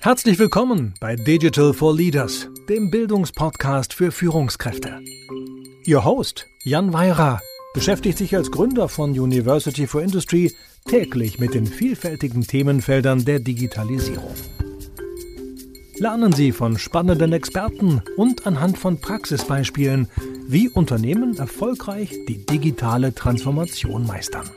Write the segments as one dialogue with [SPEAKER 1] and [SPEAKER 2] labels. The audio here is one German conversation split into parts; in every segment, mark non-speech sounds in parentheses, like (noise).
[SPEAKER 1] Herzlich willkommen bei Digital for Leaders, dem Bildungspodcast für Führungskräfte. Ihr Host, Jan Weira, beschäftigt sich als Gründer von University for Industry täglich mit den vielfältigen Themenfeldern der Digitalisierung. Lernen Sie von spannenden Experten und anhand von Praxisbeispielen, wie Unternehmen erfolgreich die digitale Transformation meistern.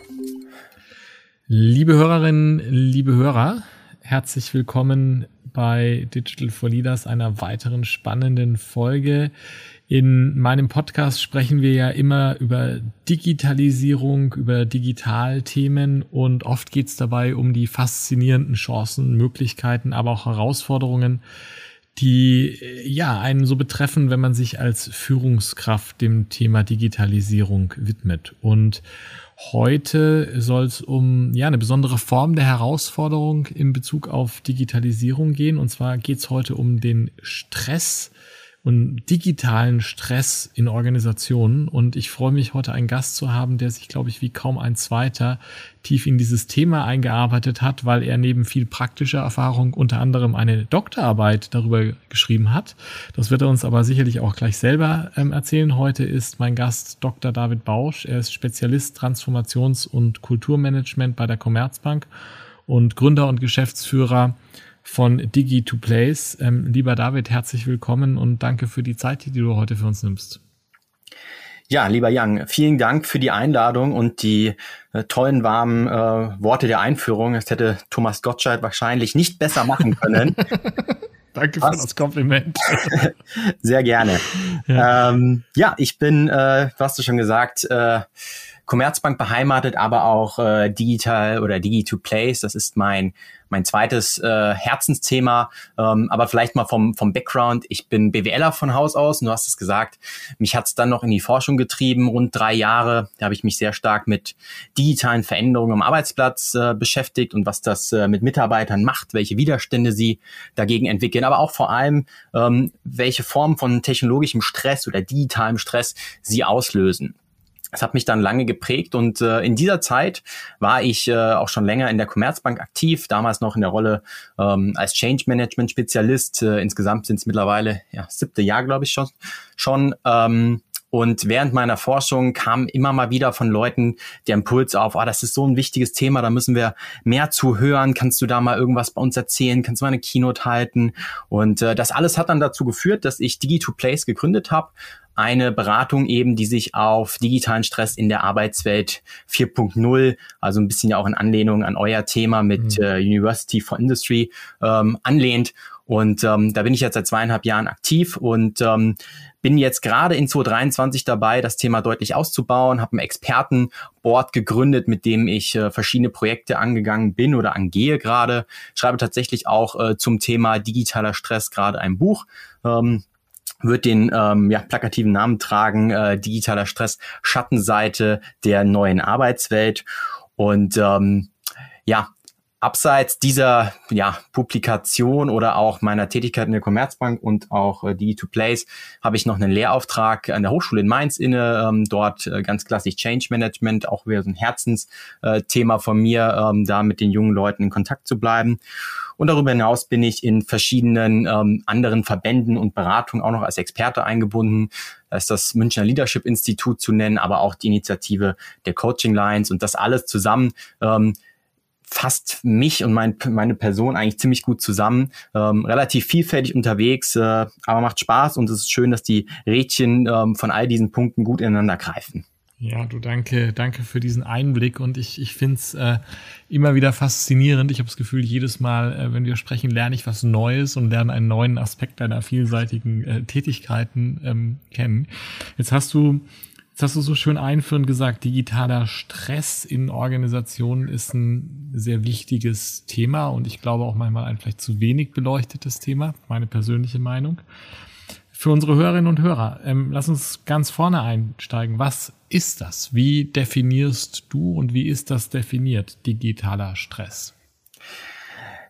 [SPEAKER 2] Liebe Hörerinnen, liebe Hörer, herzlich willkommen bei Digital for Leaders, einer weiteren spannenden Folge. In meinem Podcast sprechen wir ja immer über Digitalisierung, über Digitalthemen und oft geht es dabei um die faszinierenden Chancen, Möglichkeiten, aber auch Herausforderungen, die ja einen so betreffen, wenn man sich als Führungskraft dem Thema Digitalisierung widmet. Und Heute soll es um ja eine besondere Form der Herausforderung in Bezug auf Digitalisierung gehen. Und zwar geht es heute um den Stress, und digitalen Stress in Organisationen. Und ich freue mich, heute einen Gast zu haben, der sich, glaube ich, wie kaum ein zweiter tief in dieses Thema eingearbeitet hat, weil er neben viel praktischer Erfahrung unter anderem eine Doktorarbeit darüber geschrieben hat. Das wird er uns aber sicherlich auch gleich selber ähm, erzählen. Heute ist mein Gast Dr. David Bausch. Er ist Spezialist Transformations- und Kulturmanagement bei der Commerzbank und Gründer und Geschäftsführer von Digi2Place. Ähm, lieber David, herzlich willkommen und danke für die Zeit, die du heute für uns nimmst.
[SPEAKER 3] Ja, lieber Jan, vielen Dank für die Einladung und die äh, tollen, warmen äh, Worte der Einführung. Das hätte Thomas Gottschalk wahrscheinlich nicht besser machen können. (laughs)
[SPEAKER 2] Danke für das Kompliment. (laughs)
[SPEAKER 3] Sehr gerne. Ja, ähm, ja ich bin, äh, hast du schon gesagt, äh, Commerzbank beheimatet, aber auch äh, Digital oder Digi2Place. Das ist mein mein zweites äh, Herzensthema. Ähm, aber vielleicht mal vom, vom Background. Ich bin BWLer von Haus aus. Du hast es gesagt. Mich hat es dann noch in die Forschung getrieben, rund drei Jahre. Habe ich mich sehr stark mit digitalen Veränderungen am Arbeitsplatz äh, beschäftigt und was das äh, mit Mitarbeitern macht, welche Widerstände sie dagegen entwickeln, aber auch vor allem, ähm, welche Form von technologischem Stress oder digitalem Stress sie auslösen. Das hat mich dann lange geprägt und äh, in dieser Zeit war ich äh, auch schon länger in der Commerzbank aktiv, damals noch in der Rolle ähm, als Change Management Spezialist. Äh, insgesamt sind es mittlerweile ja, siebte Jahr, glaube ich schon. schon ähm, und während meiner Forschung kam immer mal wieder von Leuten der Impuls auf, oh, das ist so ein wichtiges Thema, da müssen wir mehr zuhören. Kannst du da mal irgendwas bei uns erzählen? Kannst du mal eine Keynote halten? Und äh, das alles hat dann dazu geführt, dass ich Digi2Place gegründet habe eine Beratung eben, die sich auf digitalen Stress in der Arbeitswelt 4.0, also ein bisschen ja auch in Anlehnung an euer Thema mit mhm. äh, University for Industry ähm, anlehnt. Und ähm, da bin ich jetzt seit zweieinhalb Jahren aktiv und ähm, bin jetzt gerade in 2023 dabei, das Thema deutlich auszubauen, habe ein Expertenboard gegründet, mit dem ich äh, verschiedene Projekte angegangen bin oder angehe gerade. Schreibe tatsächlich auch äh, zum Thema digitaler Stress gerade ein Buch. Ähm, wird den ähm, ja, plakativen Namen tragen, äh, digitaler Stress, Schattenseite der neuen Arbeitswelt. Und ähm, ja, abseits dieser ja, Publikation oder auch meiner Tätigkeit in der Commerzbank und auch äh, Digi2Place habe ich noch einen Lehrauftrag an der Hochschule in Mainz inne, ähm, dort äh, ganz klassisch Change Management, auch wieder so ein Herzensthema äh, von mir, ähm, da mit den jungen Leuten in Kontakt zu bleiben. Und darüber hinaus bin ich in verschiedenen ähm, anderen Verbänden und Beratungen auch noch als Experte eingebunden. Da ist das Münchner Leadership Institut zu nennen, aber auch die Initiative der Coaching Lines und das alles zusammen ähm, fasst mich und mein, meine Person eigentlich ziemlich gut zusammen. Ähm, relativ vielfältig unterwegs, äh, aber macht Spaß und es ist schön, dass die Rädchen ähm, von all diesen Punkten gut ineinander greifen.
[SPEAKER 2] Ja, du danke, danke für diesen Einblick und ich, ich finde es äh, immer wieder faszinierend. Ich habe das Gefühl, jedes Mal, äh, wenn wir sprechen, lerne ich was Neues und lerne einen neuen Aspekt deiner vielseitigen äh, Tätigkeiten ähm, kennen. Jetzt hast du Jetzt hast du so schön einführend gesagt, digitaler Stress in Organisationen ist ein sehr wichtiges Thema und ich glaube auch manchmal ein vielleicht zu wenig beleuchtetes Thema, meine persönliche Meinung. Für unsere Hörerinnen und Hörer, ähm, lass uns ganz vorne einsteigen. Was ist das? Wie definierst du und wie ist das definiert, digitaler Stress?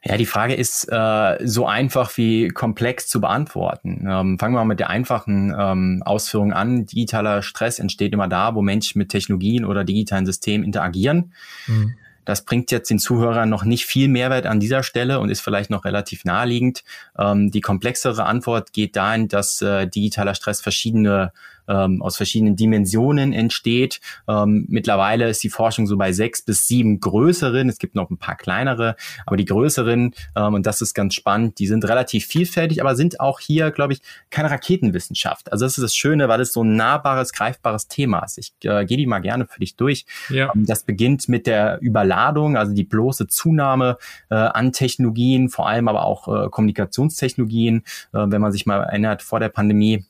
[SPEAKER 3] Ja, die Frage ist äh, so einfach wie komplex zu beantworten. Ähm, fangen wir mal mit der einfachen ähm, Ausführung an. Digitaler Stress entsteht immer da, wo Menschen mit Technologien oder digitalen Systemen interagieren. Mhm. Das bringt jetzt den Zuhörern noch nicht viel Mehrwert an dieser Stelle und ist vielleicht noch relativ naheliegend. Ähm, die komplexere Antwort geht dahin, dass äh, digitaler Stress verschiedene ähm, aus verschiedenen Dimensionen entsteht. Ähm, mittlerweile ist die Forschung so bei sechs bis sieben größeren. Es gibt noch ein paar kleinere, aber die größeren, ähm, und das ist ganz spannend, die sind relativ vielfältig, aber sind auch hier, glaube ich, keine Raketenwissenschaft. Also das ist das Schöne, weil es so ein nahbares, greifbares Thema ist. Ich äh, gehe die mal gerne für dich durch. Ja. Ähm, das beginnt mit der Überladung, also die bloße Zunahme äh, an Technologien, vor allem aber auch äh, Kommunikationstechnologien. Äh, wenn man sich mal erinnert, vor der Pandemie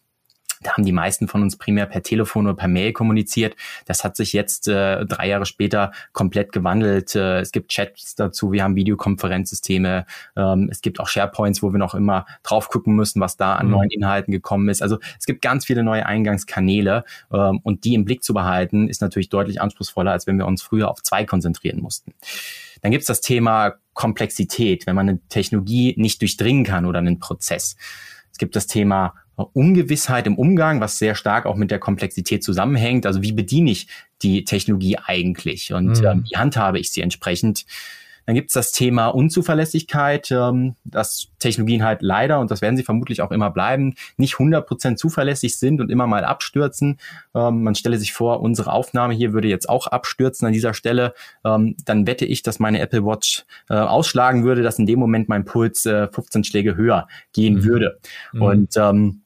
[SPEAKER 3] da haben die meisten von uns primär per Telefon oder per Mail kommuniziert. Das hat sich jetzt äh, drei Jahre später komplett gewandelt. Äh, es gibt Chats dazu, wir haben Videokonferenzsysteme, ähm, es gibt auch SharePoints, wo wir noch immer drauf gucken müssen, was da an mhm. neuen Inhalten gekommen ist. Also es gibt ganz viele neue Eingangskanäle ähm, und die im Blick zu behalten, ist natürlich deutlich anspruchsvoller, als wenn wir uns früher auf zwei konzentrieren mussten. Dann gibt es das Thema Komplexität, wenn man eine Technologie nicht durchdringen kann oder einen Prozess. Es gibt das Thema Ungewissheit im Umgang, was sehr stark auch mit der Komplexität zusammenhängt. Also wie bediene ich die Technologie eigentlich und mhm. ähm, wie handhabe ich sie entsprechend? Dann gibt es das Thema Unzuverlässigkeit, ähm, dass Technologien halt leider, und das werden sie vermutlich auch immer bleiben, nicht 100% zuverlässig sind und immer mal abstürzen. Ähm, man stelle sich vor, unsere Aufnahme hier würde jetzt auch abstürzen an dieser Stelle. Ähm, dann wette ich, dass meine Apple Watch äh, ausschlagen würde, dass in dem Moment mein Puls äh, 15 Schläge höher gehen mhm. würde. Mhm. Und ähm,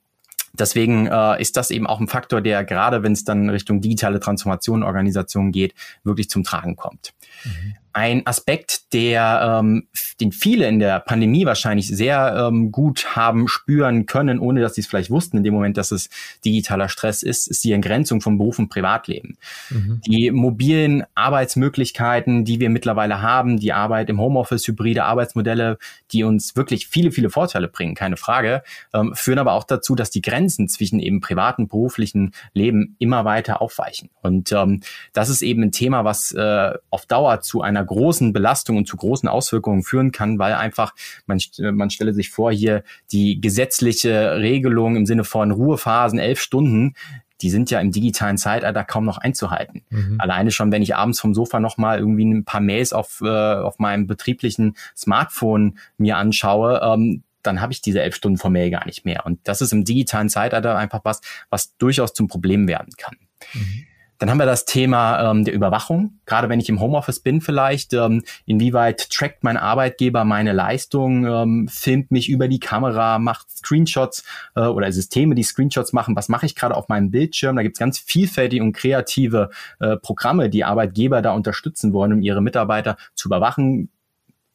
[SPEAKER 3] Deswegen äh, ist das eben auch ein Faktor, der gerade, wenn es dann Richtung digitale Transformation Organisationen geht, wirklich zum Tragen kommt. Mhm ein Aspekt, der ähm, den viele in der Pandemie wahrscheinlich sehr ähm, gut haben spüren können, ohne dass sie es vielleicht wussten in dem Moment, dass es digitaler Stress ist, ist die Entgrenzung von Beruf und Privatleben. Mhm. Die mobilen Arbeitsmöglichkeiten, die wir mittlerweile haben, die Arbeit im Homeoffice, hybride Arbeitsmodelle, die uns wirklich viele, viele Vorteile bringen, keine Frage, ähm, führen aber auch dazu, dass die Grenzen zwischen eben privaten und beruflichen Leben immer weiter aufweichen. Und ähm, das ist eben ein Thema, was äh, auf Dauer zu einer großen Belastung und zu großen Auswirkungen führen kann, weil einfach, man, man stelle sich vor, hier die gesetzliche Regelung im Sinne von Ruhephasen, elf Stunden, die sind ja im digitalen Zeitalter kaum noch einzuhalten. Mhm. Alleine schon, wenn ich abends vom Sofa nochmal irgendwie ein paar Mails auf, äh, auf meinem betrieblichen Smartphone mir anschaue, ähm, dann habe ich diese elf Stunden vor Mail gar nicht mehr. Und das ist im digitalen Zeitalter einfach was, was durchaus zum Problem werden kann. Mhm. Dann haben wir das Thema ähm, der Überwachung. Gerade wenn ich im Homeoffice bin vielleicht, ähm, inwieweit trackt mein Arbeitgeber meine Leistung, ähm, filmt mich über die Kamera, macht Screenshots äh, oder Systeme, die Screenshots machen. Was mache ich gerade auf meinem Bildschirm? Da gibt's ganz vielfältige und kreative äh, Programme, die Arbeitgeber da unterstützen wollen, um ihre Mitarbeiter zu überwachen.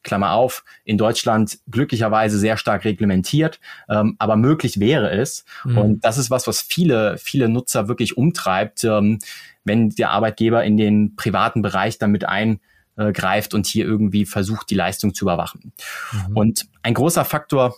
[SPEAKER 3] Klammer auf, in Deutschland glücklicherweise sehr stark reglementiert, ähm, aber möglich wäre es. Mhm. Und das ist was, was viele, viele Nutzer wirklich umtreibt. Ähm, wenn der Arbeitgeber in den privaten Bereich damit eingreift und hier irgendwie versucht, die Leistung zu überwachen. Mhm. Und ein großer Faktor,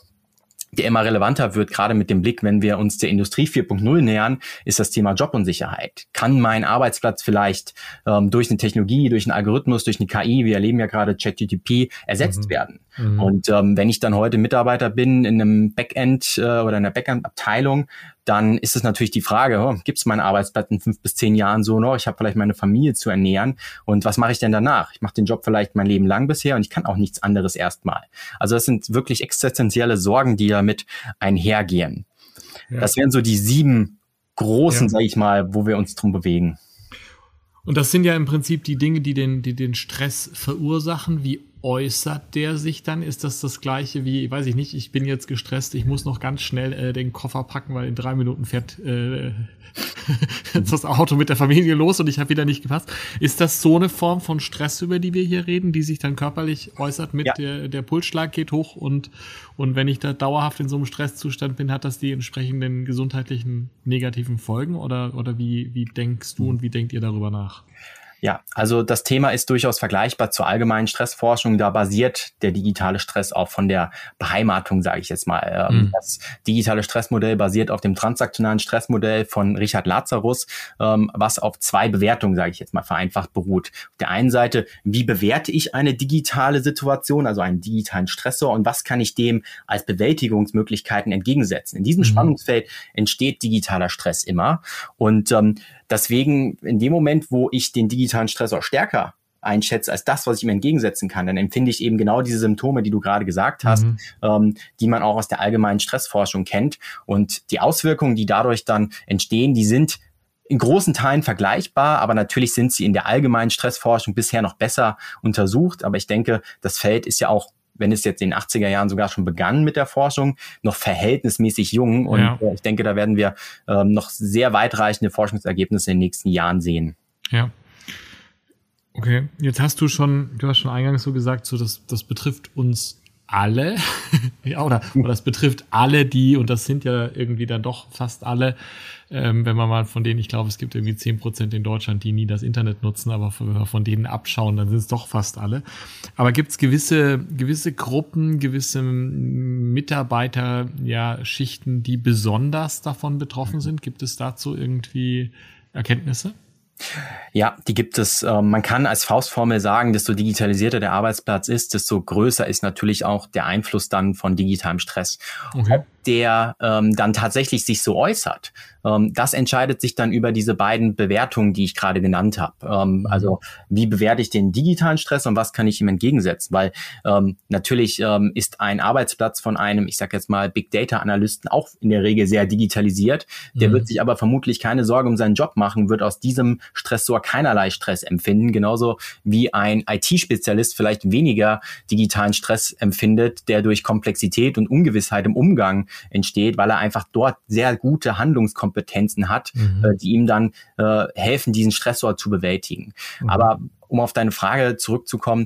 [SPEAKER 3] der immer relevanter wird, gerade mit dem Blick, wenn wir uns der Industrie 4.0 nähern, ist das Thema Jobunsicherheit. Kann mein Arbeitsplatz vielleicht ähm, durch eine Technologie, durch einen Algorithmus, durch eine KI, wir erleben ja gerade ChatGTP, ersetzt mhm. werden? Mhm. Und ähm, wenn ich dann heute Mitarbeiter bin in einem Backend äh, oder in einer Backend-Abteilung, dann ist es natürlich die Frage, oh, gibt es meinen Arbeitsplatz in fünf bis zehn Jahren so noch? Ich habe vielleicht meine Familie zu ernähren und was mache ich denn danach? Ich mache den Job vielleicht mein Leben lang bisher und ich kann auch nichts anderes erstmal. Also das sind wirklich existenzielle Sorgen, die damit einhergehen. Ja. Das wären so die sieben großen, ja. sage ich mal, wo wir uns drum bewegen.
[SPEAKER 2] Und das sind ja im Prinzip die Dinge, die den, die den Stress verursachen. Wie äußert der sich dann? Ist das das gleiche wie, weiß ich nicht, ich bin jetzt gestresst, ich muss noch ganz schnell äh, den Koffer packen, weil in drei Minuten fährt äh, (laughs) das Auto mit der Familie los und ich habe wieder nicht gepasst. Ist das so eine Form von Stress, über die wir hier reden, die sich dann körperlich äußert mit ja. der, der Pulsschlag geht hoch und, und wenn ich da dauerhaft in so einem Stresszustand bin, hat das die entsprechenden gesundheitlichen negativen Folgen oder, oder wie, wie denkst du und wie denkt ihr darüber nach?
[SPEAKER 3] Ja, also das Thema ist durchaus vergleichbar zur allgemeinen Stressforschung. Da basiert der digitale Stress auch von der Beheimatung, sage ich jetzt mal. Ähm, mhm. Das digitale Stressmodell basiert auf dem transaktionalen Stressmodell von Richard Lazarus, ähm, was auf zwei Bewertungen, sage ich jetzt mal vereinfacht, beruht. Auf der einen Seite, wie bewerte ich eine digitale Situation, also einen digitalen Stressor und was kann ich dem als Bewältigungsmöglichkeiten entgegensetzen? In diesem mhm. Spannungsfeld entsteht digitaler Stress immer. Und ähm, Deswegen in dem Moment, wo ich den digitalen Stressor stärker einschätze als das, was ich ihm entgegensetzen kann, dann empfinde ich eben genau diese Symptome, die du gerade gesagt hast, mhm. ähm, die man auch aus der allgemeinen Stressforschung kennt. Und die Auswirkungen, die dadurch dann entstehen, die sind in großen Teilen vergleichbar, aber natürlich sind sie in der allgemeinen Stressforschung bisher noch besser untersucht. Aber ich denke, das Feld ist ja auch wenn es jetzt in den 80er Jahren sogar schon begann mit der Forschung, noch verhältnismäßig jung. Und ja. Äh, ich denke, da werden wir ähm, noch sehr weitreichende Forschungsergebnisse in den nächsten Jahren sehen.
[SPEAKER 2] Ja. Okay, jetzt hast du schon, du hast schon eingangs so gesagt, so das, das betrifft uns alle, (laughs) ja, oder, oder das betrifft alle, die, und das sind ja irgendwie dann doch fast alle, ähm, wenn man mal von denen, ich glaube, es gibt irgendwie zehn Prozent in Deutschland, die nie das Internet nutzen, aber wir von denen abschauen, dann sind es doch fast alle. Aber gibt es gewisse, gewisse Gruppen, gewisse Mitarbeiter, ja, Schichten, die besonders davon betroffen sind? Gibt es dazu irgendwie Erkenntnisse?
[SPEAKER 3] Ja, die gibt es. Ähm, man kann als Faustformel sagen, desto digitalisierter der Arbeitsplatz ist, desto größer ist natürlich auch der Einfluss dann von digitalem Stress. Okay der ähm, dann tatsächlich sich so äußert. Ähm, das entscheidet sich dann über diese beiden Bewertungen, die ich gerade genannt habe. Ähm, mhm. also wie bewerte ich den digitalen Stress und was kann ich ihm entgegensetzen? Weil ähm, natürlich ähm, ist ein Arbeitsplatz von einem, ich sage jetzt mal, Big Data Analysten auch in der Regel sehr digitalisiert. Der mhm. wird sich aber vermutlich keine Sorge um seinen Job machen, wird aus diesem Stressor keinerlei Stress empfinden, genauso wie ein IT-Spezialist vielleicht weniger digitalen Stress empfindet, der durch Komplexität und Ungewissheit im Umgang entsteht, weil er einfach dort sehr gute Handlungskompetenzen hat, mhm. äh, die ihm dann äh, helfen, diesen Stressor zu bewältigen. Mhm. Aber um auf deine Frage zurückzukommen,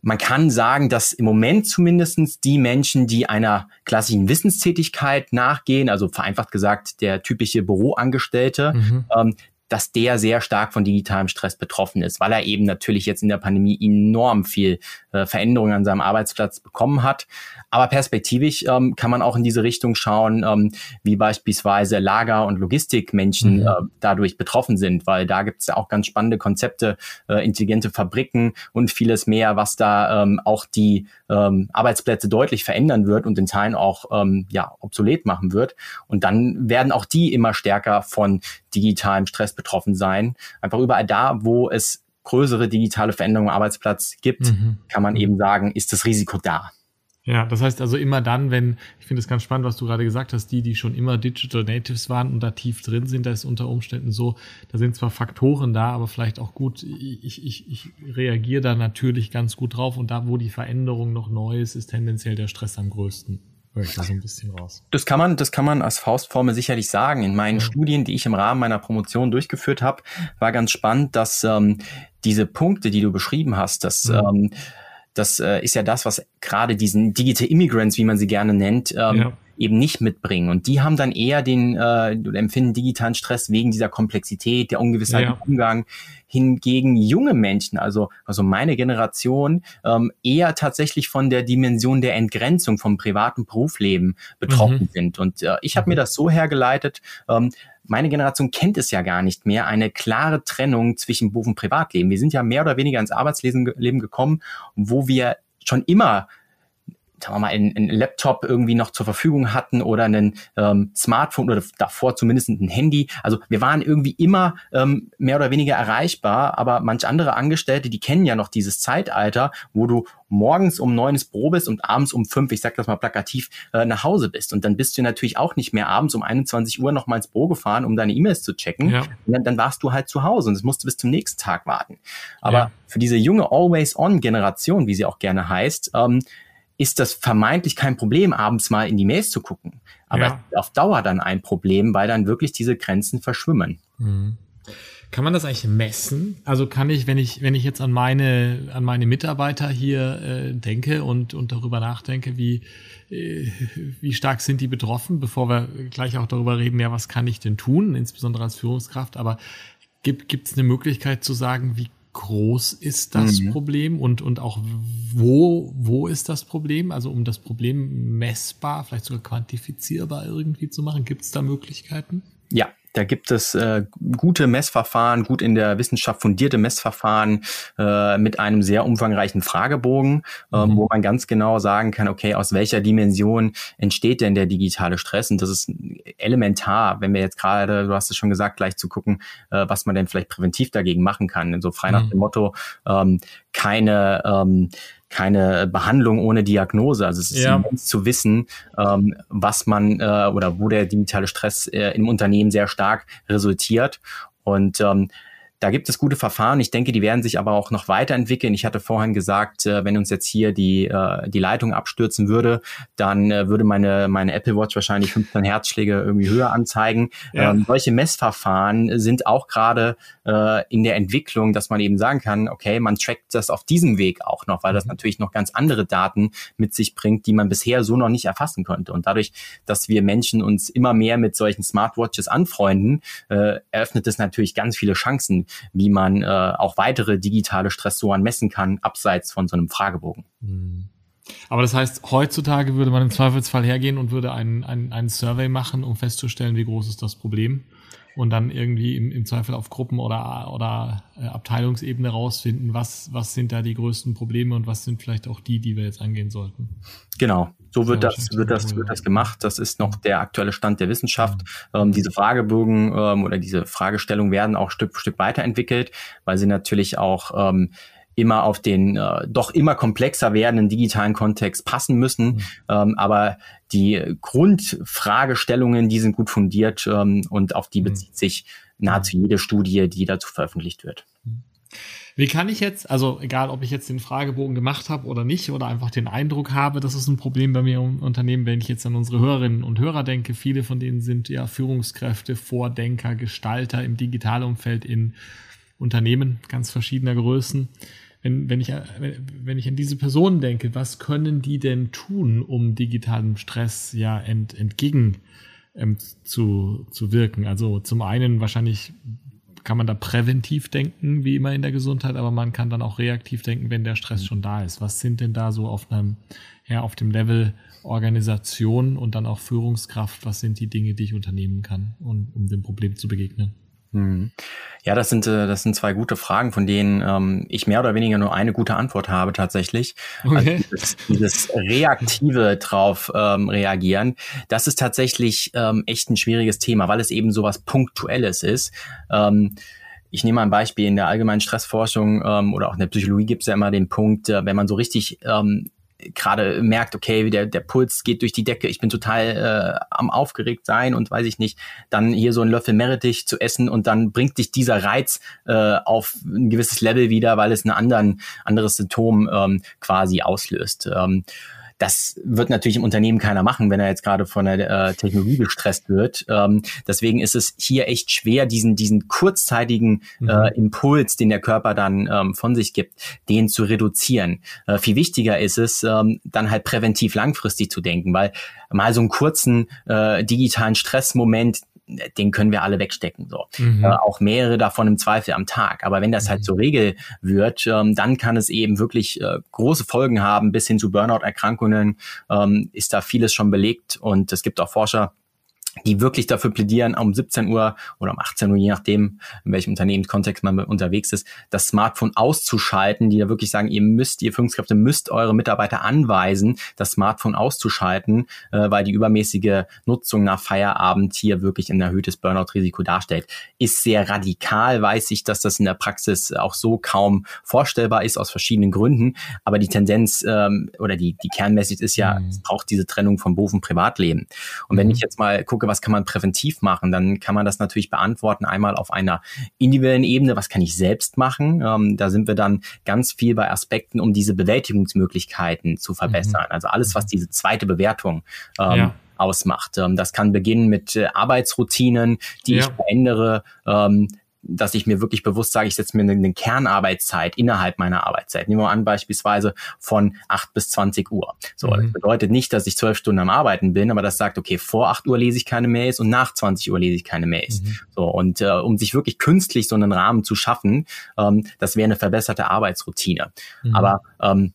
[SPEAKER 3] man kann sagen, dass im Moment zumindestens die Menschen, die einer klassischen Wissenstätigkeit nachgehen, also vereinfacht gesagt der typische Büroangestellte, mhm. ähm, dass der sehr stark von digitalem Stress betroffen ist, weil er eben natürlich jetzt in der Pandemie enorm viel äh, Veränderungen an seinem Arbeitsplatz bekommen hat. Aber perspektivisch ähm, kann man auch in diese Richtung schauen, ähm, wie beispielsweise Lager- und Logistikmenschen mhm. äh, dadurch betroffen sind, weil da gibt es ja auch ganz spannende Konzepte, äh, intelligente Fabriken und vieles mehr, was da ähm, auch die ähm, Arbeitsplätze deutlich verändern wird und in Teilen auch ähm, ja, obsolet machen wird. Und dann werden auch die immer stärker von digitalem Stress betroffen sein. Einfach überall da, wo es größere digitale Veränderungen am Arbeitsplatz gibt, mhm. kann man eben sagen, ist das Risiko da.
[SPEAKER 2] Ja, das heißt also immer dann, wenn, ich finde es ganz spannend, was du gerade gesagt hast, die, die schon immer Digital Natives waren und da tief drin sind, da ist unter Umständen so, da sind zwar Faktoren da, aber vielleicht auch gut, ich, ich, ich reagiere da natürlich ganz gut drauf und da, wo die Veränderung noch neu ist, ist tendenziell der Stress am größten. Da so ein bisschen raus.
[SPEAKER 3] Das kann man, das kann man als Faustformel sicherlich sagen. In meinen ja. Studien, die ich im Rahmen meiner Promotion durchgeführt habe, war ganz spannend, dass ähm, diese Punkte, die du beschrieben hast, dass mhm. ähm, das äh, ist ja das, was gerade diesen Digital Immigrants, wie man sie gerne nennt, ähm, ja. Eben nicht mitbringen. Und die haben dann eher den äh, empfinden digitalen Stress wegen dieser Komplexität, der Ungewissheit ja. im Umgang. Hingegen junge Menschen, also also meine Generation, ähm, eher tatsächlich von der Dimension der Entgrenzung vom privaten Berufsleben betroffen mhm. sind. Und äh, ich habe mir das so hergeleitet. Ähm, meine Generation kennt es ja gar nicht mehr, eine klare Trennung zwischen Beruf und Privatleben. Wir sind ja mehr oder weniger ins Arbeitsleben gekommen, wo wir schon immer sagen wir mal, einen, einen Laptop irgendwie noch zur Verfügung hatten oder einen ähm, Smartphone oder davor zumindest ein Handy. Also wir waren irgendwie immer ähm, mehr oder weniger erreichbar, aber manch andere Angestellte, die kennen ja noch dieses Zeitalter, wo du morgens um neun ins Büro bist und abends um fünf, ich sag das mal plakativ, äh, nach Hause bist. Und dann bist du natürlich auch nicht mehr abends um 21 Uhr noch mal ins Büro gefahren, um deine E-Mails zu checken. Ja. Dann, dann warst du halt zu Hause und es musste bis zum nächsten Tag warten. Aber ja. für diese junge Always-On-Generation, wie sie auch gerne heißt, ähm, ist das vermeintlich kein Problem, abends mal in die Mails zu gucken. Aber ja. auf Dauer dann ein Problem, weil dann wirklich diese Grenzen verschwimmen. Mhm.
[SPEAKER 2] Kann man das eigentlich messen? Also kann ich, wenn ich, wenn ich jetzt an meine, an meine Mitarbeiter hier äh, denke und, und darüber nachdenke, wie, äh, wie stark sind die betroffen, bevor wir gleich auch darüber reden, ja, was kann ich denn tun, insbesondere als Führungskraft, aber gibt es eine Möglichkeit zu sagen, wie groß ist das mhm. Problem und, und auch wo, wo ist das Problem? Also um das Problem messbar, vielleicht sogar quantifizierbar irgendwie zu machen, gibt es da Möglichkeiten?
[SPEAKER 3] Ja, Da gibt es äh, gute Messverfahren, gut in der Wissenschaft fundierte Messverfahren äh, mit einem sehr umfangreichen Fragebogen, äh, mhm. wo man ganz genau sagen kann, okay, aus welcher Dimension entsteht denn der digitale Stress? Und das ist elementar, wenn wir jetzt gerade, du hast es schon gesagt, gleich zu gucken, äh, was man denn vielleicht präventiv dagegen machen kann. So frei mhm. nach dem Motto, ähm, keine ähm, keine Behandlung ohne Diagnose. Also es ist ja. zu wissen, ähm, was man äh, oder wo der digitale Stress äh, im Unternehmen sehr stark resultiert. Und ähm, da gibt es gute Verfahren. Ich denke, die werden sich aber auch noch weiterentwickeln. Ich hatte vorhin gesagt, äh, wenn uns jetzt hier die, äh, die Leitung abstürzen würde, dann äh, würde meine, meine Apple Watch wahrscheinlich 15 Herzschläge irgendwie höher anzeigen. Ja. Ähm, solche Messverfahren sind auch gerade äh, in der Entwicklung, dass man eben sagen kann, okay, man trackt das auf diesem Weg auch noch, weil das mhm. natürlich noch ganz andere Daten mit sich bringt, die man bisher so noch nicht erfassen konnte. Und dadurch, dass wir Menschen uns immer mehr mit solchen Smartwatches anfreunden, äh, eröffnet es natürlich ganz viele Chancen, wie man äh, auch weitere digitale Stressoren messen kann, abseits von so einem Fragebogen.
[SPEAKER 2] Mhm. Aber das heißt, heutzutage würde man im Zweifelsfall hergehen und würde einen, einen, einen Survey machen, um festzustellen, wie groß ist das Problem und dann irgendwie im, im Zweifel auf Gruppen- oder, oder äh, Abteilungsebene rausfinden, was, was sind da die größten Probleme und was sind vielleicht auch die, die wir jetzt angehen sollten.
[SPEAKER 3] Genau, so wird das, wird das, wird das gemacht. Das ist noch der aktuelle Stand der Wissenschaft. Mhm. Ähm, diese Fragebögen ähm, oder diese Fragestellungen werden auch Stück für Stück weiterentwickelt, weil sie natürlich auch ähm, immer auf den äh, doch immer komplexer werdenden digitalen Kontext passen müssen. Mhm. Ähm, aber die Grundfragestellungen, die sind gut fundiert ähm, und auf die mhm. bezieht sich nahezu jede Studie, die dazu veröffentlicht wird. Mhm.
[SPEAKER 2] Wie kann ich jetzt, also egal, ob ich jetzt den Fragebogen gemacht habe oder nicht, oder einfach den Eindruck habe, das ist ein Problem bei mir im Unternehmen, wenn ich jetzt an unsere Hörerinnen und Hörer denke, viele von denen sind ja Führungskräfte, Vordenker, Gestalter im Digitalumfeld in Unternehmen ganz verschiedener Größen wenn, wenn, ich, wenn ich an diese Personen denke, was können die denn tun, um digitalem Stress ja ent, entgegen ähm, zu, zu wirken? Also zum einen wahrscheinlich kann man da präventiv denken, wie immer in der Gesundheit, aber man kann dann auch reaktiv denken, wenn der Stress schon da ist. Was sind denn da so auf einem, ja, auf dem Level Organisation und dann auch Führungskraft, was sind die Dinge, die ich unternehmen kann, um, um dem Problem zu begegnen?
[SPEAKER 3] Hm. Ja, das sind, äh, das sind zwei gute Fragen, von denen ähm, ich mehr oder weniger nur eine gute Antwort habe tatsächlich. Also okay. Also dieses, dieses reaktive drauf ähm, reagieren, das ist tatsächlich ähm, echt ein schwieriges Thema, weil es eben sowas Punktuelles ist. Ähm, ich nehme mal ein Beispiel in der allgemeinen Stressforschung ähm, oder auch in der Psychologie gibt es ja immer den Punkt, äh, wenn man so richtig ähm, gerade merkt, okay, der, der Puls geht durch die Decke, ich bin total äh, am aufgeregt sein und weiß ich nicht, dann hier so ein Löffel Meerrettich zu essen und dann bringt dich dieser Reiz äh, auf ein gewisses Level wieder, weil es ein anderen, anderes Symptom ähm, quasi auslöst. Ähm, das wird natürlich im Unternehmen keiner machen, wenn er jetzt gerade von der äh, Technologie gestresst wird. Ähm, deswegen ist es hier echt schwer, diesen, diesen kurzzeitigen mhm. äh, Impuls, den der Körper dann ähm, von sich gibt, den zu reduzieren. Äh, viel wichtiger ist es, ähm, dann halt präventiv langfristig zu denken, weil mal so einen kurzen äh, digitalen Stressmoment, den können wir alle wegstecken. So. Mhm. Äh, auch mehrere davon im Zweifel am Tag. Aber wenn das halt mhm. halt zur Regel wird, ähm, dann kann es eben wirklich äh, große Folgen haben, bis hin zu Burnout-Erkrankungen ähm, ist da vieles schon belegt. Und es gibt auch Forscher, die wirklich dafür plädieren, um 17 Uhr oder um 18 Uhr, je nachdem, in welchem Unternehmenskontext man unterwegs ist, das Smartphone auszuschalten, die da wirklich sagen, ihr müsst, ihr Führungskräfte müsst eure Mitarbeiter anweisen, das Smartphone auszuschalten, äh, weil die übermäßige Nutzung nach Feierabend hier wirklich ein erhöhtes Burnout-Risiko darstellt. Ist sehr radikal, weiß ich, dass das in der Praxis auch so kaum vorstellbar ist, aus verschiedenen Gründen, aber die Tendenz ähm, oder die, die Kernmessage ist ja, mhm. es braucht diese Trennung vom Beruf und Privatleben. Und wenn mhm. ich jetzt mal gucke, was kann man präventiv machen, dann kann man das natürlich beantworten. Einmal auf einer individuellen Ebene, was kann ich selbst machen? Ähm, da sind wir dann ganz viel bei Aspekten, um diese Bewältigungsmöglichkeiten zu verbessern. Mhm. Also alles, was diese zweite Bewertung ähm, ja ausmacht. Ähm, das kann beginnen mit äh, Arbeitsroutinen, die ja. ich verändere. Ähm, dass ich mir wirklich bewusst sage, ich setze mir eine, eine Kernarbeitszeit innerhalb meiner Arbeitszeit. Nehmen wir an, beispielsweise von 8 bis 20 Uhr. So, mhm. das bedeutet nicht, dass ich zwölf Stunden am Arbeiten bin, aber das sagt, okay, vor 8 Uhr lese ich keine Mails und nach 20 Uhr lese ich keine Mails. Mhm. So, und äh, um sich wirklich künstlich so einen Rahmen zu schaffen, ähm, das wäre eine verbesserte Arbeitsroutine. Mhm. Aber ähm,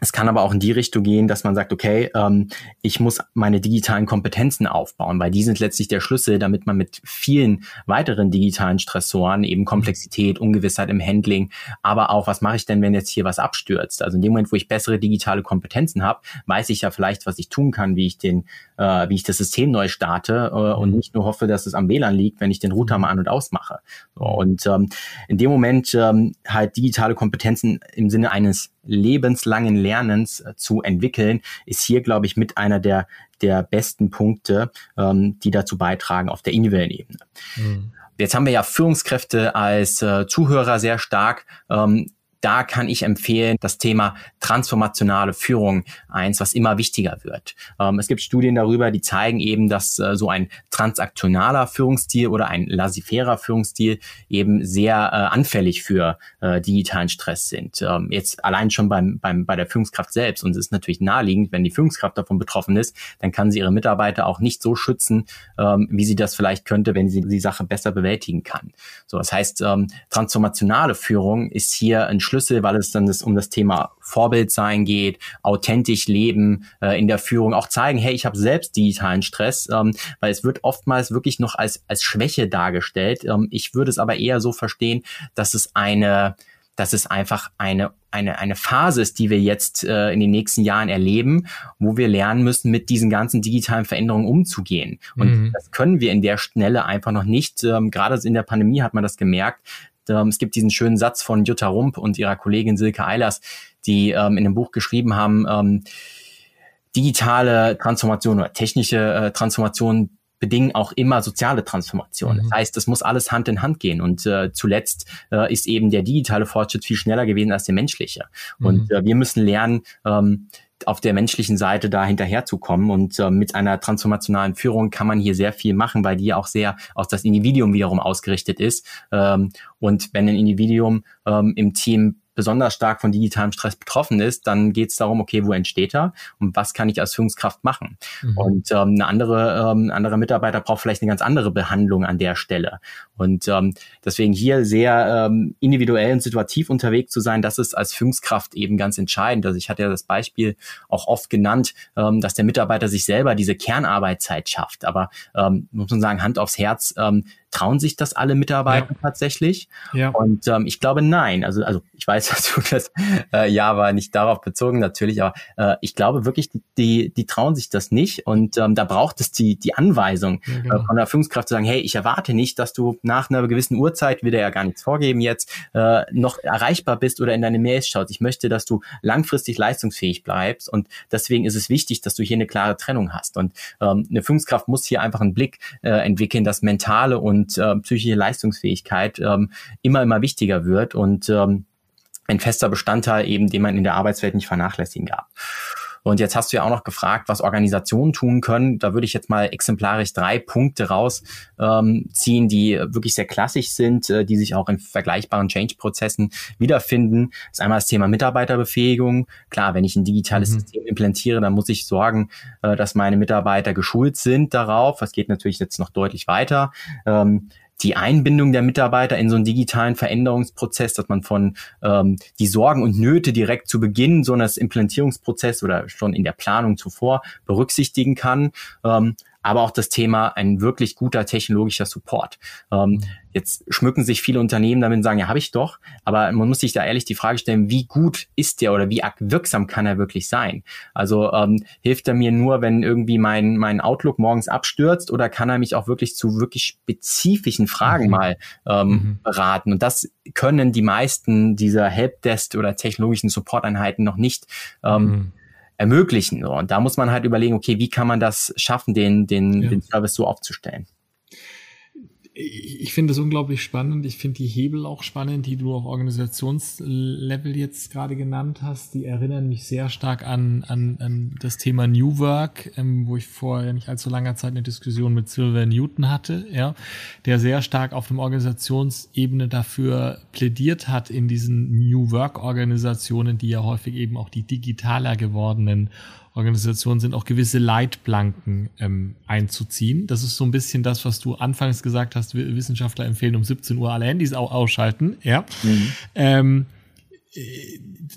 [SPEAKER 3] es kann aber auch in die Richtung gehen, dass man sagt, okay, ähm, ich muss meine digitalen Kompetenzen aufbauen, weil die sind letztlich der Schlüssel, damit man mit vielen weiteren digitalen Stressoren, eben Komplexität, Ungewissheit im Handling, aber auch, was mache ich denn, wenn jetzt hier was abstürzt? Also in dem Moment, wo ich bessere digitale Kompetenzen habe, weiß ich ja vielleicht, was ich tun kann, wie ich den, äh, wie ich das System neu starte äh, und nicht nur hoffe, dass es am WLAN liegt, wenn ich den Router mal an und ausmache. So, und ähm, in dem Moment ähm, halt digitale Kompetenzen im Sinne eines lebenslangen Lernens äh, zu entwickeln, ist hier, glaube ich, mit einer der, der besten Punkte, ähm, die dazu beitragen auf der individuellen Ebene. Mhm. Jetzt haben wir ja Führungskräfte als äh, Zuhörer sehr stark. Ähm, da kann ich empfehlen, das Thema transformationale Führung, eins, was immer wichtiger wird. Ähm, es gibt Studien darüber, die zeigen eben, dass äh, so ein transaktionaler Führungsstil oder ein laissez-faire Führungsstil eben sehr äh, anfällig für äh, digitalen Stress sind. Ähm, jetzt allein schon beim, beim, bei der Führungskraft selbst. Und es ist natürlich naheliegend, wenn die Führungskraft davon betroffen ist, dann kann sie ihre Mitarbeiter auch nicht so schützen, ähm, wie sie das vielleicht könnte, wenn sie die Sache besser bewältigen kann. So, das heißt, ähm, transformationale Führung ist hier ein Schlüssel weil es dann das, um das Thema Vorbild sein geht, authentisch leben äh, in der Führung, auch zeigen, hey, ich habe selbst digitalen Stress, ähm, weil es wird oftmals wirklich noch als, als Schwäche dargestellt. Ähm, ich würde es aber eher so verstehen, dass es eine dass es einfach eine, eine, eine Phase ist, die wir jetzt äh, in den nächsten Jahren erleben, wo wir lernen müssen, mit diesen ganzen digitalen Veränderungen umzugehen. Und mhm. das können wir in der Schnelle einfach noch nicht. Ähm, gerade in der Pandemie hat man das gemerkt, es gibt diesen schönen Satz von Jutta Rump und ihrer Kollegin Silke Eilers, die ähm, in dem Buch geschrieben haben, ähm, digitale Transformation oder technische äh, Transformation bedingen auch immer soziale Transformation. Mhm. Das heißt, es muss alles Hand in Hand gehen. Und äh, zuletzt äh, ist eben der digitale Fortschritt viel schneller gewesen als der menschliche. Mhm. Und äh, wir müssen lernen, ähm, auf der menschlichen Seite da hinterherzukommen. Und äh, mit einer transformationalen Führung kann man hier sehr viel machen, weil die auch sehr auf das Individuum wiederum ausgerichtet ist. Ähm, und wenn ein Individuum ähm, im Team besonders stark von digitalem Stress betroffen ist, dann geht es darum, okay, wo entsteht er und was kann ich als Führungskraft machen? Mhm. Und ähm, eine andere, ähm, andere Mitarbeiter braucht vielleicht eine ganz andere Behandlung an der Stelle. Und ähm, deswegen hier sehr ähm, individuell und situativ unterwegs zu sein, das ist als Führungskraft eben ganz entscheidend. Also ich hatte ja das Beispiel auch oft genannt, ähm, dass der Mitarbeiter sich selber diese Kernarbeitszeit schafft. Aber ähm, muss man sagen, Hand aufs Herz, ähm, trauen sich das alle Mitarbeiter ja. tatsächlich? Ja. Und ähm, ich glaube nein. Also, also ich weiß, (laughs) dass du das äh, ja war nicht darauf bezogen natürlich, aber äh, ich glaube wirklich, die, die trauen sich das nicht. Und ähm, da braucht es die, die Anweisung ja, genau. äh, von der Führungskraft zu sagen, hey, ich erwarte nicht, dass du nach einer gewissen Uhrzeit, will der ja gar nichts vorgeben jetzt, äh, noch erreichbar bist oder in deine Mails schaust. Ich möchte, dass du langfristig leistungsfähig bleibst. Und deswegen ist es wichtig, dass du hier eine klare Trennung hast. Und ähm, eine Führungskraft muss hier einfach einen Blick äh, entwickeln, dass mentale und und äh, psychische Leistungsfähigkeit ähm, immer, immer wichtiger wird und ähm, ein fester Bestandteil eben, den man in der Arbeitswelt nicht vernachlässigen darf. Und jetzt hast du ja auch noch gefragt, was Organisationen tun können. Da würde ich jetzt mal exemplarisch drei Punkte rausziehen, ähm, die wirklich sehr klassisch sind, äh, die sich auch in vergleichbaren Change-Prozessen wiederfinden. Das ist einmal das Thema Mitarbeiterbefähigung. Klar, wenn ich ein digitales mhm. System implantiere, dann muss ich sorgen, äh, dass meine Mitarbeiter geschult sind darauf. Das geht natürlich jetzt noch deutlich weiter. Ähm, die Einbindung der Mitarbeiter in so einen digitalen Veränderungsprozess, dass man von ähm, die Sorgen und Nöte direkt zu Beginn so eines Implementierungsprozesses oder schon in der Planung zuvor berücksichtigen kann. Ähm, aber auch das Thema ein wirklich guter technologischer Support. Ähm, mhm. jetzt schmücken sich viele Unternehmen damit und sagen, ja, habe ich doch, aber man muss sich da ehrlich die Frage stellen, wie gut ist der oder wie wirksam kann er wirklich sein? Also ähm, hilft er mir nur, wenn irgendwie mein, mein Outlook morgens abstürzt oder kann er mich auch wirklich zu wirklich spezifischen Fragen mhm. mal ähm, mhm. beraten? Und das können die meisten dieser Helpdesk oder technologischen Support-Einheiten noch nicht. Ähm, mhm ermöglichen. Und da muss man halt überlegen, okay, wie kann man das schaffen, den, den, ja. den Service so aufzustellen
[SPEAKER 2] ich finde es unglaublich spannend. Ich finde die Hebel auch spannend, die du auf Organisationslevel jetzt gerade genannt hast. Die erinnern mich sehr stark an, an, an das Thema New Work, ähm, wo ich vor nicht allzu langer Zeit eine Diskussion mit Silver Newton hatte, ja, der sehr stark auf dem Organisationsebene dafür plädiert hat, in diesen New Work Organisationen, die ja häufig eben auch die digitaler gewordenen Organisationen sind, auch gewisse Leitplanken ähm, einzuziehen. Das ist so ein bisschen das, was du anfangs gesagt hast, Wissenschaftler empfehlen um 17 Uhr alle Handys ausschalten. Ja. Mhm. Ähm,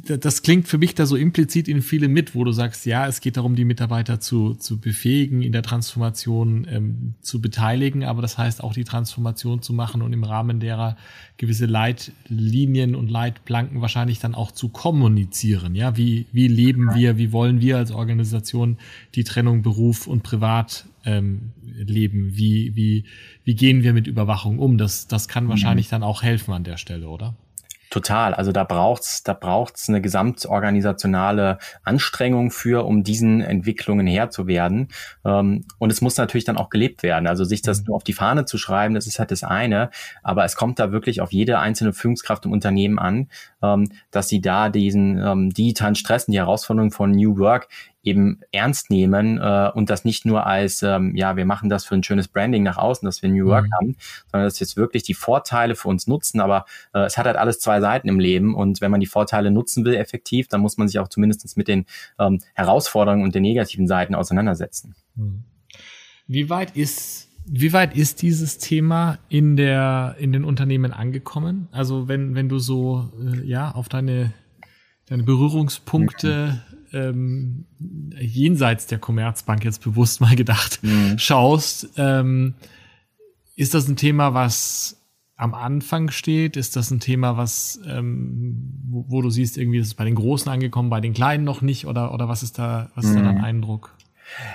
[SPEAKER 2] das klingt für mich da so implizit in viele mit, wo du sagst, ja, es geht darum, die Mitarbeiter zu, zu befähigen, in der Transformation ähm, zu beteiligen, aber das heißt auch die Transformation zu machen und im Rahmen derer gewisse Leitlinien und Leitplanken wahrscheinlich dann auch zu kommunizieren. Ja, wie, wie leben wir, wie wollen wir als Organisation die Trennung Beruf und Privat ähm, leben? Wie, wie, wie gehen wir mit Überwachung um? Das, das kann mhm. wahrscheinlich dann auch helfen an der Stelle, oder?
[SPEAKER 3] Total. Also da braucht's, da braucht's eine gesamtorganisationale Anstrengung für, um diesen Entwicklungen Herr zu werden. Ähm, und es muss natürlich dann auch gelebt werden. Also sich das mhm. nur auf die Fahne zu schreiben, das ist halt das eine. Aber es kommt da wirklich auf jede einzelne Führungskraft im Unternehmen an, ähm, dass sie da diesen ähm, digitalen Stress und die Herausforderungen von New Work eben ernst nehmen äh, und das nicht nur als, ähm, ja, wir machen das für ein schönes Branding nach außen, dass wir New Work mhm. haben, sondern dass jetzt wirklich die Vorteile für uns nutzen. Aber äh, es hat halt alles zwei Seiten im Leben und wenn man die Vorteile nutzen will effektiv, dann muss man sich auch zumindest mit den ähm, Herausforderungen und den negativen Seiten auseinandersetzen. Mhm.
[SPEAKER 2] Wie weit ist wie weit ist dieses Thema in der in den Unternehmen angekommen? Also wenn wenn du so äh, ja auf deine deine Berührungspunkte ähm, jenseits der Commerzbank jetzt bewusst mal gedacht mhm. schaust, ähm, ist das ein Thema, was am Anfang steht? Ist das ein Thema, was ähm, wo, wo, du siehst, irgendwie ist es bei den Großen angekommen, bei den Kleinen noch nicht? Oder, oder was ist da, was ist da dein mhm. Eindruck?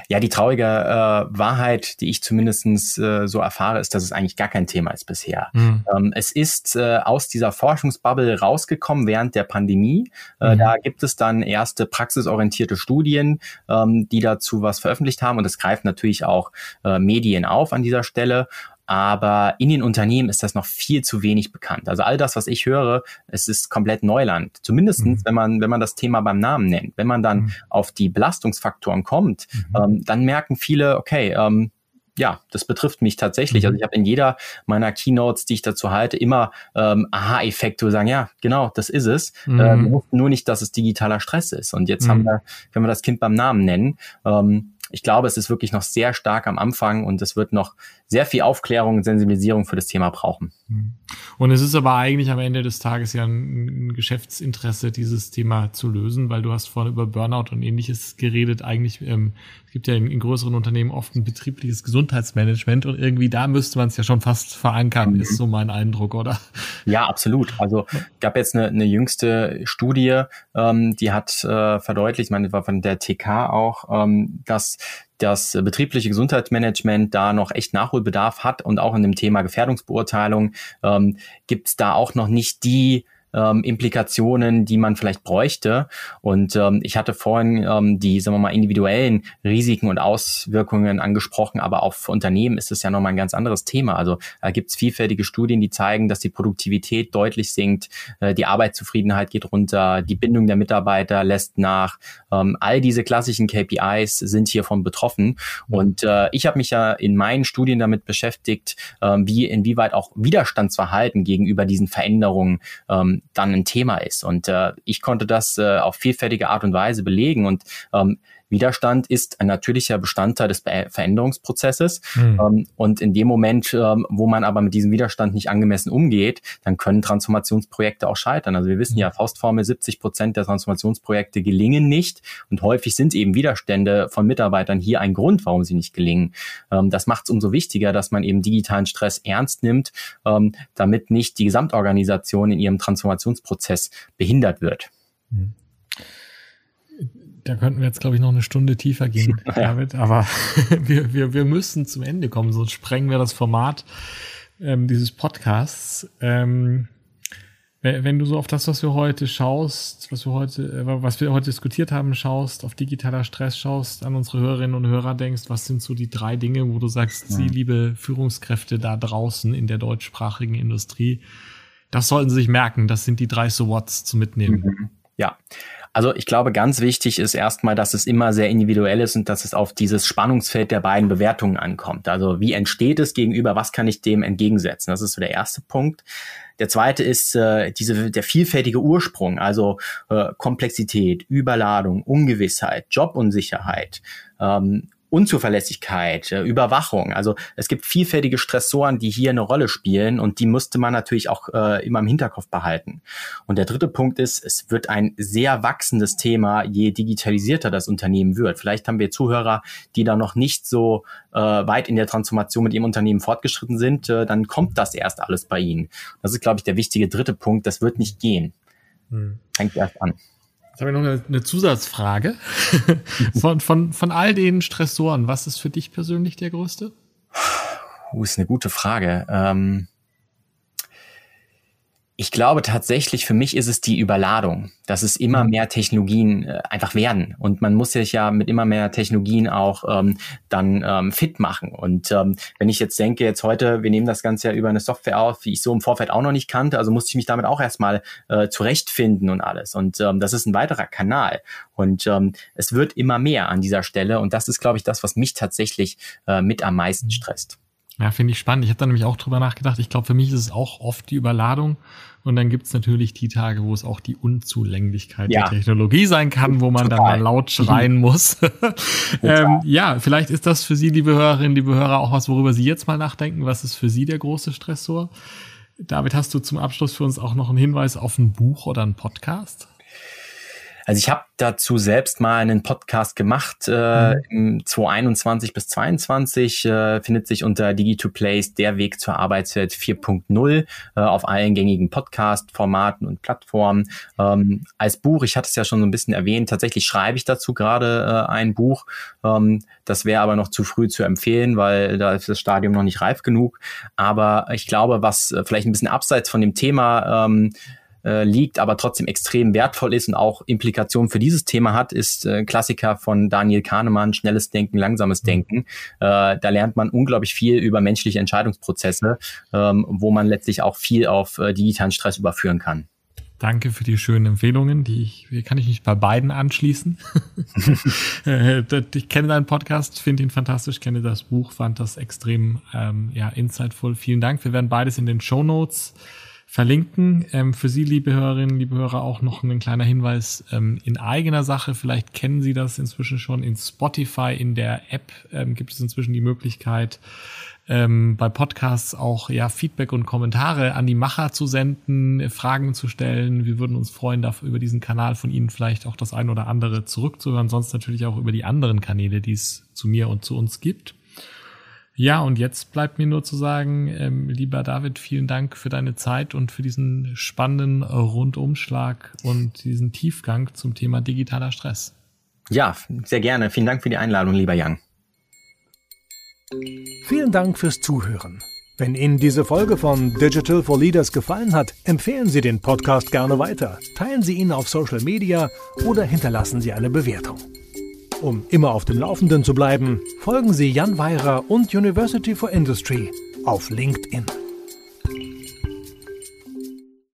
[SPEAKER 3] Ja, die traurige äh, Wahrheit, die ich zumindestens äh, so erfahre, ist, dass es eigentlich gar kein Thema ist bisher. Mhm. Ähm, es ist äh, aus dieser Forschungsbubble rausgekommen während der Pandemie. Äh, mhm. Da gibt es dann erste praxisorientierte Studien, ähm, die dazu was veröffentlicht haben. Und es greift natürlich auch äh, Medien auf an dieser Stelle. Aber in den Unternehmen ist das noch viel zu wenig bekannt. Also all das, was ich höre, es ist komplett Neuland. Zumindestens, mhm. wenn man, wenn man das Thema beim Namen nennt. Wenn man dann mhm. auf die Belastungsfaktoren kommt, mhm. ähm, dann merken viele, okay, ähm, ja, das betrifft mich tatsächlich. Also mhm. ich habe in jeder meiner Keynotes, die ich dazu halte, immer ähm, Aha-Effekte, wo sagen, ja, genau, das ist es. Mhm. Ähm, nur nicht, dass es digitaler Stress ist. Und jetzt mhm. haben wir, können wir das Kind beim Namen nennen. Ähm, ich glaube, es ist wirklich noch sehr stark am Anfang und es wird noch sehr viel Aufklärung und Sensibilisierung für das Thema brauchen. Mhm.
[SPEAKER 2] Und es ist aber eigentlich am Ende des Tages ja ein, Geschäftsinteresse, dieses Thema zu lösen, weil du hast vorhin über Burnout und ähnliches geredet. Eigentlich, ähm, gibt ja in, in, größeren Unternehmen oft ein betriebliches Gesundheitsmanagement und irgendwie da müsste man es ja schon fast verankern, mhm. ist so mein Eindruck, oder?
[SPEAKER 3] Ja, absolut. Also gab jetzt eine, eine jüngste Studie, ähm, die hat äh, verdeutlicht, ich meine, war von der TK auch, ähm, dass das betriebliche Gesundheitsmanagement da noch echt Nachholbedarf hat und auch in dem Thema Gefährdungsbeurteilung ähm, gibt es da auch noch nicht die ähm, Implikationen, die man vielleicht bräuchte. Und ähm, ich hatte vorhin ähm, die, sagen wir mal, individuellen Risiken und Auswirkungen angesprochen, aber auch für Unternehmen ist es ja nochmal ein ganz anderes Thema. Also da gibt es vielfältige Studien, die zeigen, dass die Produktivität deutlich sinkt, äh, die Arbeitszufriedenheit geht runter, die Bindung der Mitarbeiter lässt nach. Ähm, all diese klassischen KPIs sind hiervon betroffen. Und äh, ich habe mich ja in meinen Studien damit beschäftigt, ähm, wie inwieweit auch Widerstandsverhalten gegenüber diesen Veränderungen ähm, dann ein Thema ist. Und äh, ich konnte das äh, auf vielfältige Art und Weise belegen. Und ähm, Widerstand ist ein natürlicher Bestandteil des Be Veränderungsprozesses. Mhm. Ähm, und in dem Moment, ähm, wo man aber mit diesem Widerstand nicht angemessen umgeht, dann können Transformationsprojekte auch scheitern. Also wir wissen ja, Faustformel, 70 Prozent der Transformationsprojekte gelingen nicht. Und häufig sind eben Widerstände von Mitarbeitern hier ein Grund, warum sie nicht gelingen. Ähm, das macht es umso wichtiger, dass man eben digitalen Stress ernst nimmt, damit nicht die Gesamtorganisation in ihrem Transformationsprozess behindert wird. Mhm
[SPEAKER 2] da könnten wir jetzt, glaube ich, noch eine Stunde tiefer gehen, (laughs) David. Aber (laughs) wir, wir, wir müssen zum Ende kommen, sonst sprengen wir das Format ähm, dieses Podcasts. Ähm, wenn du so auf das, was wir heute schaust, was wir heute, äh, was wir heute diskutiert haben, schaust, auf digitaler Stress schaust, an unsere Hörerinnen und Hörer denkst, was sind so die drei Dinge, wo du sagst, ja. sie, liebe Führungskräfte da draußen in der deutschsprachigen Industrie, das sollten sie sich merken, das sind die drei So Whats zu mitnehmen. Mhm.
[SPEAKER 3] Ja, also ich glaube, ganz wichtig ist erstmal, dass es immer sehr individuell ist und dass es auf dieses Spannungsfeld der beiden Bewertungen ankommt. Also wie entsteht es gegenüber, was kann ich dem entgegensetzen? Das ist so der erste Punkt. Der zweite ist äh, diese, der vielfältige Ursprung, also äh, Komplexität, Überladung, Ungewissheit, Jobunsicherheit. Ähm, Unzuverlässigkeit, äh, Überwachung. Also es gibt vielfältige Stressoren, die hier eine Rolle spielen und die musste man natürlich auch äh, immer im Hinterkopf behalten. Und der dritte Punkt ist, es wird ein sehr wachsendes Thema, je digitalisierter das Unternehmen wird. Vielleicht haben wir Zuhörer, die da noch nicht so äh, weit in der Transformation mit ihrem Unternehmen fortgeschritten sind, äh, dann kommt das erst alles bei ihnen. Das ist, glaube ich, der wichtige dritte Punkt. Das wird nicht gehen. Hm. Fängt erst an.
[SPEAKER 2] Jetzt habe ich noch eine, Zusatzfrage. (laughs) von, von, von all den Stressoren, was ist für dich persönlich der größte?
[SPEAKER 3] Uh, ist eine gute Frage. Ähm, ich glaube tatsächlich, für mich ist es die Überladung, dass es immer mhm. mehr Technologien äh, einfach werden. Und man muss sich ja mit immer mehr Technologien auch ähm, dann ähm, fit machen. Und ähm, wenn ich jetzt denke, jetzt heute, wir nehmen das Ganze ja über eine Software auf, die ich so im Vorfeld auch noch nicht kannte, also musste ich mich damit auch erstmal äh, zurechtfinden und alles. Und ähm, das ist ein weiterer Kanal. Und ähm, es wird immer mehr an dieser Stelle. Und das ist, glaube ich, das, was mich tatsächlich äh, mit am meisten stresst.
[SPEAKER 2] Ja, finde ich spannend. Ich habe da nämlich auch drüber nachgedacht. Ich glaube, für mich ist es auch oft die Überladung. Und dann gibt's natürlich die Tage, wo es auch die Unzulänglichkeit ja. der Technologie sein kann, wo man Total. dann mal laut schreien (laughs) muss. ähm, ja, vielleicht ist das für Sie, liebe Hörerinnen, liebe Hörer, auch was, worüber Sie jetzt mal nachdenken. Was ist für Sie der große Stressor? David, hast du zum Abschluss für uns auch noch einen Hinweis auf ein Buch oder einen Podcast?
[SPEAKER 3] Also ich habe dazu selbst mal einen Podcast gemacht, äh, mhm. 2021 bis 2022, äh, findet sich unter Digi2Place der Weg zur Arbeitswelt 4.0 äh, auf allen gängigen Podcast-Formaten und Plattformen. Ähm, als Buch, ich hatte es ja schon so ein bisschen erwähnt, tatsächlich schreibe ich dazu gerade äh, ein Buch. Ähm, das wäre aber noch zu früh zu empfehlen, weil da ist das Stadium noch nicht reif genug. Aber ich glaube, was äh, vielleicht ein bisschen abseits von dem Thema ähm, äh, liegt, aber trotzdem extrem wertvoll ist und auch Implikationen für dieses Thema hat, ist äh, Klassiker von Daniel Kahnemann, Schnelles Denken, Langsames mhm. Denken. Äh, da lernt man unglaublich viel über menschliche Entscheidungsprozesse, ähm, wo man letztlich auch viel auf äh, digitalen Stress überführen kann.
[SPEAKER 2] Danke für die schönen Empfehlungen, die ich, die kann ich mich bei beiden anschließen. (laughs) Äh, ich kenne deinen Podcast, finde ihn fantastisch, kenne das Buch, fand das extrem ähm, ja, insightful. Vielen Dank. Wir werden beides in den Show Notes verlinken. Ähm, für Sie, liebe Hörerinnen, liebe Hörer, auch noch ein kleiner Hinweis ähm, in eigener Sache. Vielleicht kennen Sie das inzwischen schon. In Spotify, in der App ähm, gibt es inzwischen die Möglichkeit, ähm, bei Podcasts auch ja Feedback und Kommentare an die Macher zu senden, Fragen zu stellen. Wir würden uns freuen, dafür über diesen Kanal von Ihnen vielleicht auch das ein oder andere zurückzuhören, sonst natürlich auch über die anderen Kanäle, die es zu mir und zu uns gibt. Ja, und jetzt bleibt mir nur zu sagen, ähm, lieber David, vielen Dank für deine Zeit und für diesen spannenden Rundumschlag und diesen Tiefgang zum Thema digitaler Stress.
[SPEAKER 3] Ja, sehr gerne. Vielen Dank für die Einladung, lieber Jan.
[SPEAKER 1] Vielen Dank fürs Zuhören. Wenn Ihnen diese Folge von Digital for Leaders gefallen hat, empfehlen Sie den Podcast gerne weiter, teilen Sie ihn auf Social Media oder hinterlassen Sie eine Bewertung. Um immer auf dem Laufenden zu bleiben, folgen Sie Jan Weirer und University for Industry auf LinkedIn.